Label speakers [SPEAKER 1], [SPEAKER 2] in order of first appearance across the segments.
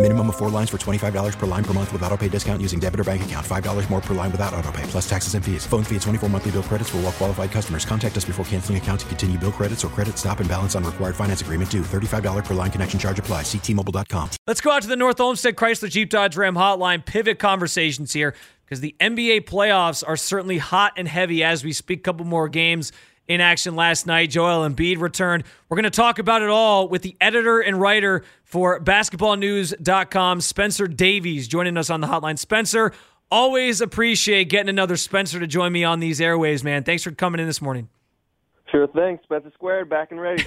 [SPEAKER 1] Minimum of four lines for $25 per line per month with auto pay discount using debit or bank account. $5 more per line without auto pay, plus taxes and fees. Phone fee at 24 monthly bill credits for all well qualified customers. Contact us before canceling account to continue bill credits or credit stop and balance on required finance agreement due. $35 per line connection charge apply. Ctmobile.com.
[SPEAKER 2] Let's go out to the North Olmsted Chrysler Jeep Dodge Ram hotline. Pivot conversations here because the NBA playoffs are certainly hot and heavy as we speak. Couple more games in action last night. Joel Embiid returned. We're going to talk about it all with the editor and writer for basketballnews.com, Spencer Davies, joining us on the hotline. Spencer, always appreciate getting another Spencer to join me on these airways, man. Thanks for coming in this morning.
[SPEAKER 3] Sure thing. Spencer Squared, back and ready.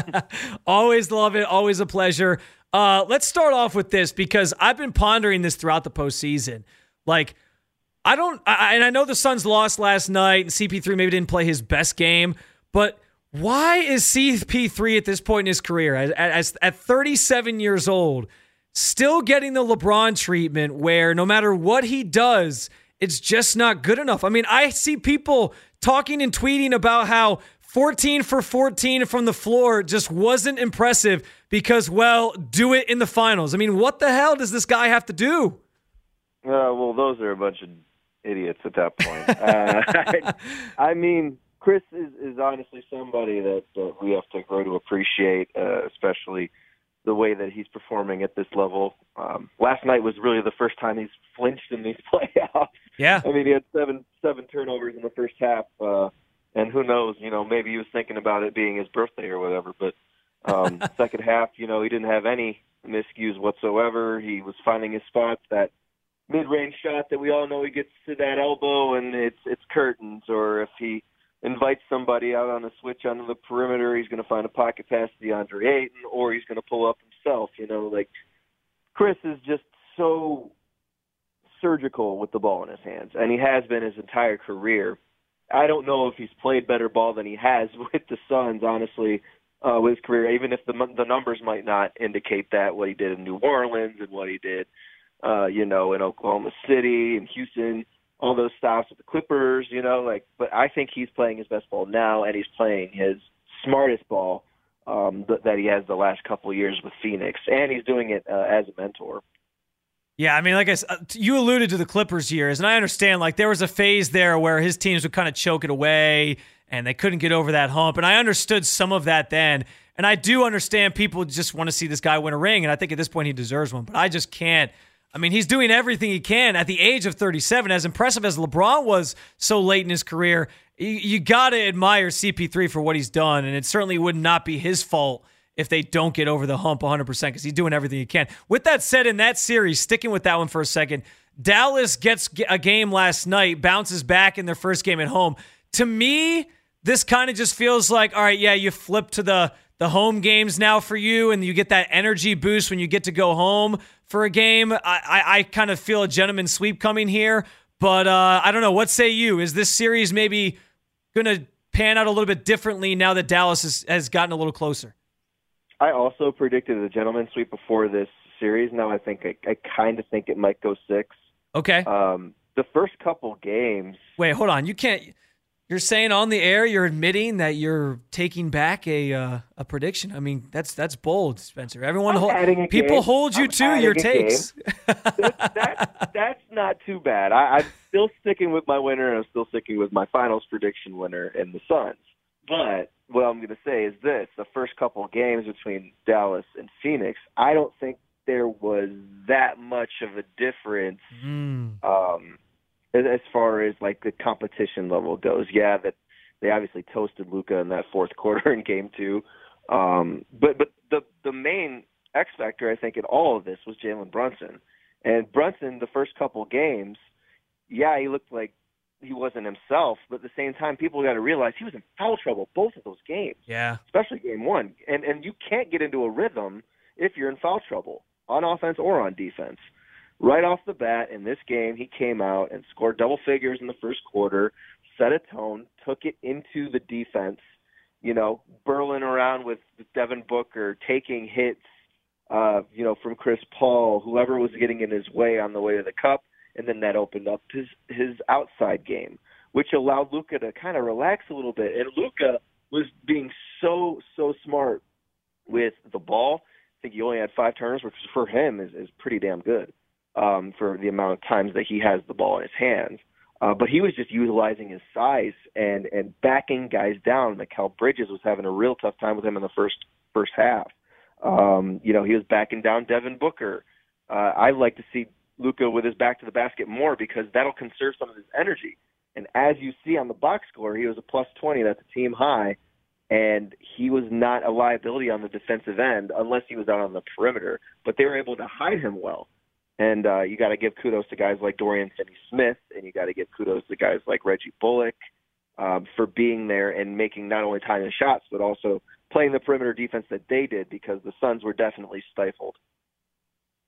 [SPEAKER 2] always love it. Always a pleasure. Uh, let's start off with this because I've been pondering this throughout the postseason. Like, I don't, I, and I know the Suns lost last night, and CP3 maybe didn't play his best game, but why is CP3 at this point in his career, as, as, at 37 years old, still getting the LeBron treatment where no matter what he does, it's just not good enough? I mean, I see people talking and tweeting about how 14 for 14 from the floor just wasn't impressive because, well, do it in the finals. I mean, what the hell does this guy have to do?
[SPEAKER 3] Uh, well, those are a bunch of idiots at that point. uh, I, I mean, Chris is, is honestly somebody that, that we have to grow to appreciate, uh, especially the way that he's performing at this level. Um, last night was really the first time he's flinched in these playoffs.
[SPEAKER 2] Yeah,
[SPEAKER 3] I mean, he had seven seven turnovers in the first half, uh, and who knows? You know, maybe he was thinking about it being his birthday or whatever. But um, second half, you know, he didn't have any miscues whatsoever. He was finding his spots that mid-range shot that we all know he gets to that elbow and it's it's curtains or if he invites somebody out on a switch onto the perimeter he's going to find a pocket pass to DeAndre Ayton or he's going to pull up himself you know like Chris is just so surgical with the ball in his hands and he has been his entire career. I don't know if he's played better ball than he has with the Suns honestly uh with his career even if the the numbers might not indicate that what he did in New Orleans and what he did uh, you know, in Oklahoma City and Houston, all those stops with the Clippers, you know, like but I think he's playing his best ball now and he's playing his smartest ball um th- that he has the last couple of years with Phoenix and he's doing it uh, as a mentor.
[SPEAKER 2] Yeah, I mean, like I said, uh, you alluded to the Clippers years, and I understand. Like there was a phase there where his teams would kind of choke it away, and they couldn't get over that hump. And I understood some of that then, and I do understand people just want to see this guy win a ring, and I think at this point he deserves one. But I just can't I mean, he's doing everything he can at the age of 37. As impressive as LeBron was so late in his career, you, you got to admire CP3 for what he's done. And it certainly would not be his fault if they don't get over the hump 100% because he's doing everything he can. With that said, in that series, sticking with that one for a second, Dallas gets a game last night, bounces back in their first game at home. To me, this kind of just feels like, all right, yeah, you flip to the the home games now for you, and you get that energy boost when you get to go home for a game. I, I, I kind of feel a gentleman sweep coming here, but uh, I don't know. What say you? Is this series maybe going to pan out a little bit differently now that Dallas has, has gotten a little closer?
[SPEAKER 3] I also predicted a gentleman sweep before this series. Now I think I, I kind of think it might go six.
[SPEAKER 2] Okay.
[SPEAKER 3] Um, the first couple games.
[SPEAKER 2] Wait, hold on. You can't. You're saying on the air, you're admitting that you're taking back a uh, a prediction. I mean, that's that's bold, Spencer. Everyone, hold, people
[SPEAKER 3] game.
[SPEAKER 2] hold you
[SPEAKER 3] I'm
[SPEAKER 2] to your takes.
[SPEAKER 3] that, that, that's not too bad. I, I'm still sticking with my winner, and I'm still sticking with my finals prediction winner in the Suns. But what I'm going to say is this: the first couple of games between Dallas and Phoenix, I don't think there was that much of a difference.
[SPEAKER 2] Mm.
[SPEAKER 3] Um, as far as like the competition level goes. Yeah, that they obviously toasted Luka in that fourth quarter in game two. Um, but but the the main X factor I think in all of this was Jalen Brunson. And Brunson, the first couple games, yeah, he looked like he wasn't himself, but at the same time, people got to realize he was in foul trouble both of those games.
[SPEAKER 2] Yeah,
[SPEAKER 3] especially game one. And and you can't get into a rhythm if you're in foul trouble on offense or on defense. Right off the bat in this game, he came out and scored double figures in the first quarter, set a tone, took it into the defense. You know, burling around with Devin Booker, taking hits, uh, you know, from Chris Paul, whoever was getting in his way on the way to the cup and then that opened up his his outside game, which allowed Luka to kind of relax a little bit. And Luka was being so so smart with the ball. I think he only had five turns, which for him is is pretty damn good um, for the amount of times that he has the ball in his hands. Uh, but he was just utilizing his size and and backing guys down. Mikal Bridges was having a real tough time with him in the first first half. Um, you know, he was backing down Devin Booker. Uh, I like to see Luka with his back to the basket more because that'll conserve some of his energy. And as you see on the box score, he was a plus 20. That's a team high. And he was not a liability on the defensive end unless he was out on the perimeter. But they were able to hide him well. And uh, you got to give kudos to guys like Dorian Finney-Smith, and you got to give kudos to guys like Reggie Bullock um, for being there and making not only timely shots, but also playing the perimeter defense that they did because the Suns were definitely stifled.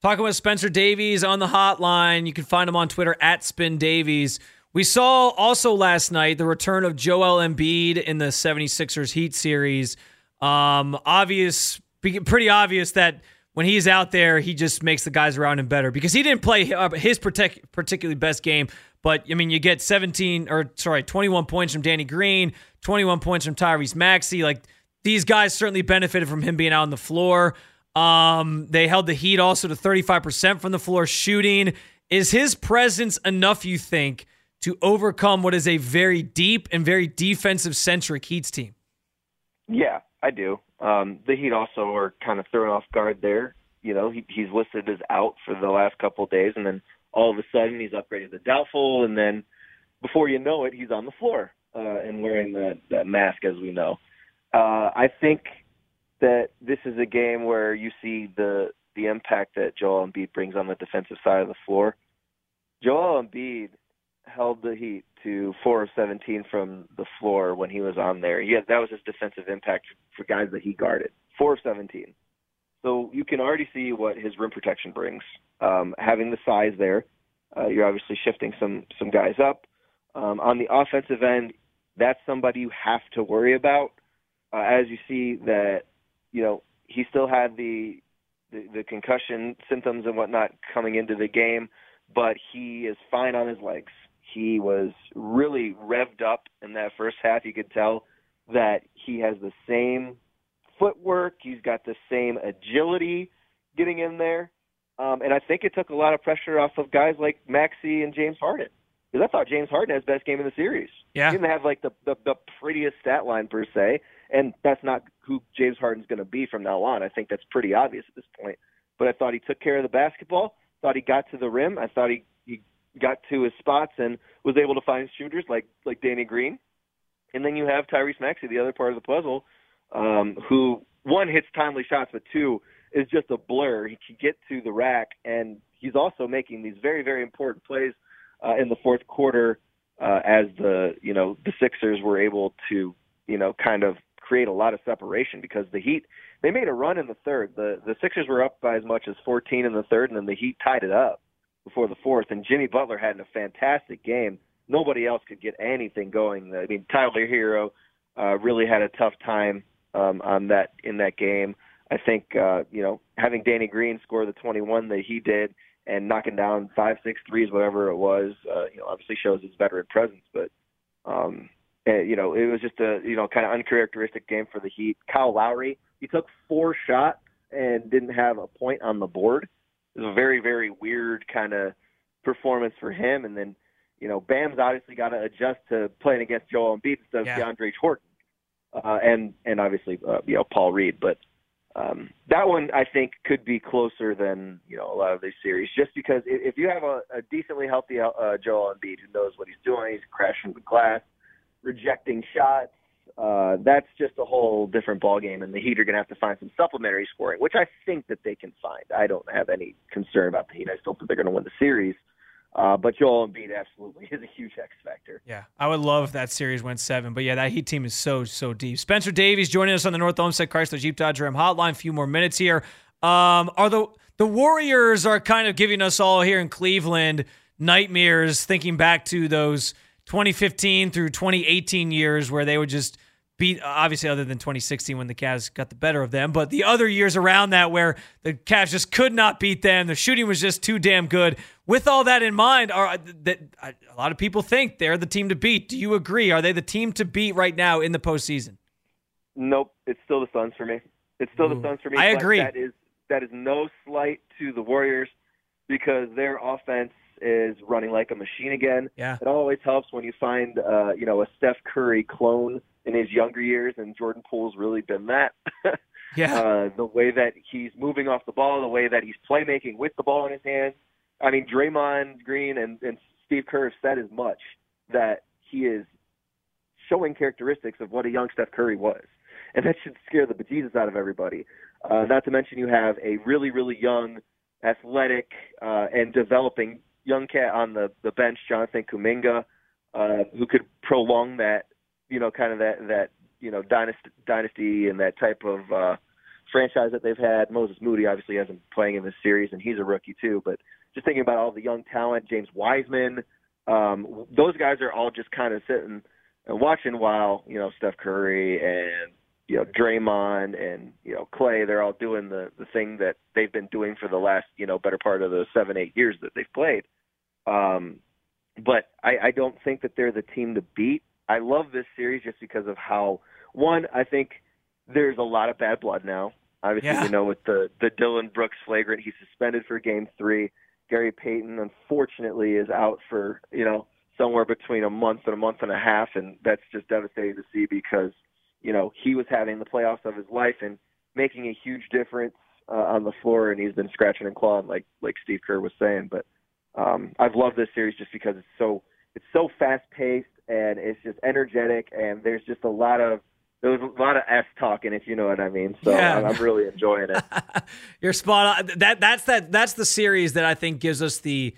[SPEAKER 2] Talking with Spencer Davies on the hotline. You can find him on Twitter at Spin Davies. We saw also last night the return of Joel Embiid in the 76ers Heat series. Um, obvious, pretty obvious that when he's out there, he just makes the guys around him better because he didn't play uh, his protect, particularly best game. But I mean, you get 17 or sorry, 21 points from Danny Green, 21 points from Tyrese Maxey. Like these guys certainly benefited from him being out on the floor. Um, they held the Heat also to 35% from the floor shooting. Is his presence enough, you think, to overcome what is a very deep and very defensive centric Heats team?
[SPEAKER 3] Yeah, I do. Um, the Heat also are kind of thrown off guard there. You know, he, he's listed as out for the last couple of days, and then all of a sudden he's upgraded to doubtful, and then before you know it, he's on the floor uh, and wearing that, that mask, as we know. Uh, I think that this is a game where you see the the impact that Joel Embiid brings on the defensive side of the floor. Joel Embiid held the Heat to four of 17 from the floor when he was on there. Yeah, that was his defensive impact for guys that he guarded. Four of 17. So you can already see what his rim protection brings. Um, having the size there, uh, you're obviously shifting some some guys up. Um, on the offensive end, that's somebody you have to worry about. Uh, as you see that you know, he still had the, the the concussion symptoms and whatnot coming into the game, but he is fine on his legs. He was really revved up in that first half. You could tell that he has the same footwork. He's got the same agility getting in there. Um, and I think it took a lot of pressure off of guys like Maxey and James Harden. Because I thought James Harden had his best game in the series.
[SPEAKER 2] Yeah.
[SPEAKER 3] He didn't have like the, the the prettiest stat line per se, and that's not who James Harden's going to be from now on. I think that's pretty obvious at this point. But I thought he took care of the basketball. Thought he got to the rim. I thought he got to his spots and was able to find shooters like like Danny Green. And then you have Tyrese Maxey, the other part of the puzzle, um, who one hits timely shots, but two is just a blur. He can get to the rack, and he's also making these very very important plays uh, in the fourth quarter uh, as the you know the Sixers were able to you know kind of create a lot of separation because the Heat they made a run in the third. The the Sixers were up by as much as 14 in the third, and then the Heat tied it up before the fourth. And Jimmy Butler had a fantastic game. Nobody else could get anything going. I mean, Tyler Herro uh, really had a tough time um, on that in that game. I think uh, you know having Danny Green score the 21 that he did and knocking down five, six threes, whatever it was, uh, you know, obviously shows his veteran presence. But um, uh, you know, it was just a you know kind of uncharacteristic game for the Heat. Kyle Lowry, he took four shots and didn't have a point on the board. It was a very very weird kind of performance for him. And then you know, Bam's obviously got to adjust to playing against Joel Embiid instead of yeah. DeAndre Jordan, uh, and and obviously uh, you know Paul Reed, but. Um, that one I think could be closer than you know a lot of these series, just because if you have a, a decently healthy uh, Joel Embiid who knows what he's doing, he's crashing the glass, rejecting shots, uh, that's just a whole different ballgame, and the Heat are going to have to find some supplementary scoring, which I think that they can find. I don't have any concern about the Heat. I still think they're going to win the series. Uh, but Joel Embiid absolutely is a huge X factor.
[SPEAKER 2] Yeah, I would love if that series went seven. But yeah, that Heat team is so so deep. Spencer Davies joining us on the North Olmsted Chrysler Jeep Dodge Ram Hotline. A few more minutes here. Um, are the the Warriors are kind of giving us all here in Cleveland nightmares, thinking back to those 2015 through 2018 years where they would just beat obviously other than 2016 when the Cavs got the better of them, but the other years around that where the Cavs just could not beat them, the shooting was just too damn good. With all that in mind, are that a lot of people think they're the team to beat. Do you agree? Are they the team to beat right now in the postseason?
[SPEAKER 3] Nope, it's still the Suns for me. It's still Ooh, the Suns for me.
[SPEAKER 2] I agree.
[SPEAKER 3] That is that is no slight to the Warriors because their offense is running like a machine again.
[SPEAKER 2] Yeah.
[SPEAKER 3] It always helps when you find uh, you know, a Steph Curry clone in his younger years and Jordan Poole's really been that.
[SPEAKER 2] yeah.
[SPEAKER 3] Uh, the way that he's moving off the ball, the way that he's playmaking with the ball in his hands. I mean, Draymond Green and, and Steve Kerr have said as much that he is showing characteristics of what a young Steph Curry was. And that should scare the bejesus out of everybody. Uh, not to mention you have a really, really young, athletic, uh, and developing young cat on the the bench, Jonathan Kuminga, uh, who could prolong that, you know, kind of that that you know dynasty dynasty and that type of uh, franchise that they've had. Moses Moody obviously hasn't playing in this series, and he's a rookie too. But just thinking about all the young talent, James Wiseman, um, those guys are all just kind of sitting and watching while you know Steph Curry and you know Draymond and you know Clay, they're all doing the the thing that they've been doing for the last you know better part of the seven eight years that they've played. Um, but I, I don't think that they're the team to beat. I love this series just because of how one I think there's a lot of bad blood now. Obviously,
[SPEAKER 2] yeah.
[SPEAKER 3] you know with the the Dillon Brooks flagrant, he's suspended for Game Three. Gary Payton, unfortunately, is out for you know somewhere between a month and a month and a half, and that's just devastating to see because you know, he was having the playoffs of his life and making a huge difference uh, on the floor, and he's been scratching and clawing, like like Steve Kerr was saying. But um, I've loved this series just because it's so it's so fast paced and it's just energetic, and there's just a lot of there was a lot of s talking, if you know what I mean. So
[SPEAKER 2] yeah.
[SPEAKER 3] I'm, I'm really enjoying it.
[SPEAKER 2] You're spot on. That that's that that's the series that I think gives us the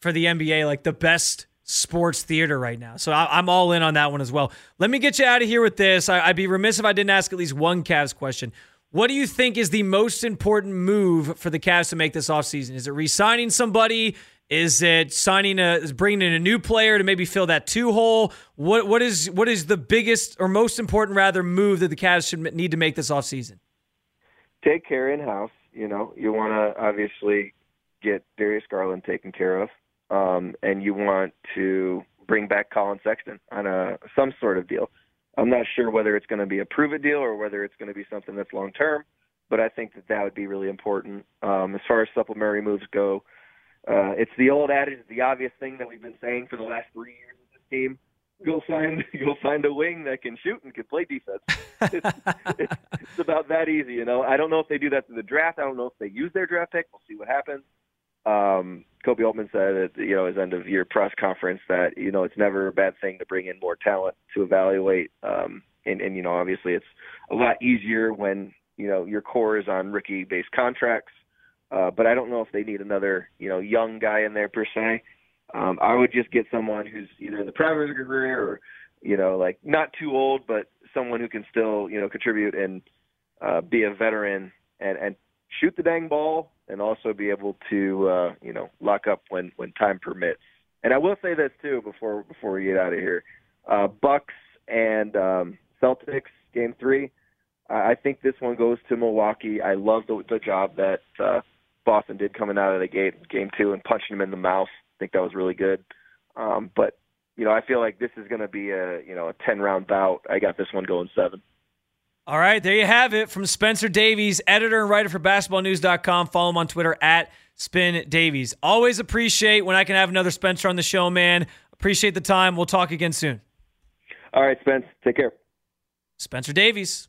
[SPEAKER 2] for the NBA like the best sports theater right now. So I, am all in on that one as well. Let me get you out of here with this. I, would be remiss if I didn't ask at least one Cavs question. What do you think is the most important move for the Cavs to make this offseason? Is it re-signing somebody? Is it signing a is bringing in a new player to maybe fill that two hole? What what is what is the biggest or most important rather move that the Cavs should need to make this offseason?
[SPEAKER 3] Take care in house. You know, you want to obviously get Darius Garland taken care of um, and you want to bring back Collin Sexton on a some sort of deal. I'm not sure whether it's going to be a prove it deal or whether it's going to be something that's long term, but I think that that would be really important. Um, as far as supplementary moves go, uh, it's the old adage, the obvious thing that we've been saying for the last three years with this team. Go find go find a wing that can shoot and can play defense. it's, it's, it's about that easy, you know. I don't know if they do that through the draft. I don't know if they use their draft pick. We'll see what happens. Um, Koby Altman said at you know his end of year press conference that you know it's never a bad thing to bring in more talent to evaluate. Um, and, and you know obviously it's a lot easier when you know your core is on rookie based contracts. Uh, but I don't know if they need another you know young guy in there per se. Um, I would just get someone who's either in the prime of their career or you know like not too old, but someone who can still you know contribute and uh, be a veteran and and shoot the dang ball and also be able to uh, you know lock up when when time permits. And I will say this too before before we get out of here, uh, Bucks and um, Celtics game three. I think this one goes to Milwaukee. I love the, the job that uh, Boston did coming out of the gate game two and punching him in the mouth. I think that was really good. Um, but you know, I feel like this is going to be a you know a ten round bout. I got this one going seven.
[SPEAKER 2] All right, there you have it from Spencer Davies, editor and writer for basketballnews.com. Follow him on Twitter at Spin Davies. Always appreciate when I can have another Spencer on the show, man. Appreciate the time. We'll talk again soon.
[SPEAKER 3] All right, Spence. Take care.
[SPEAKER 2] Spencer Davies.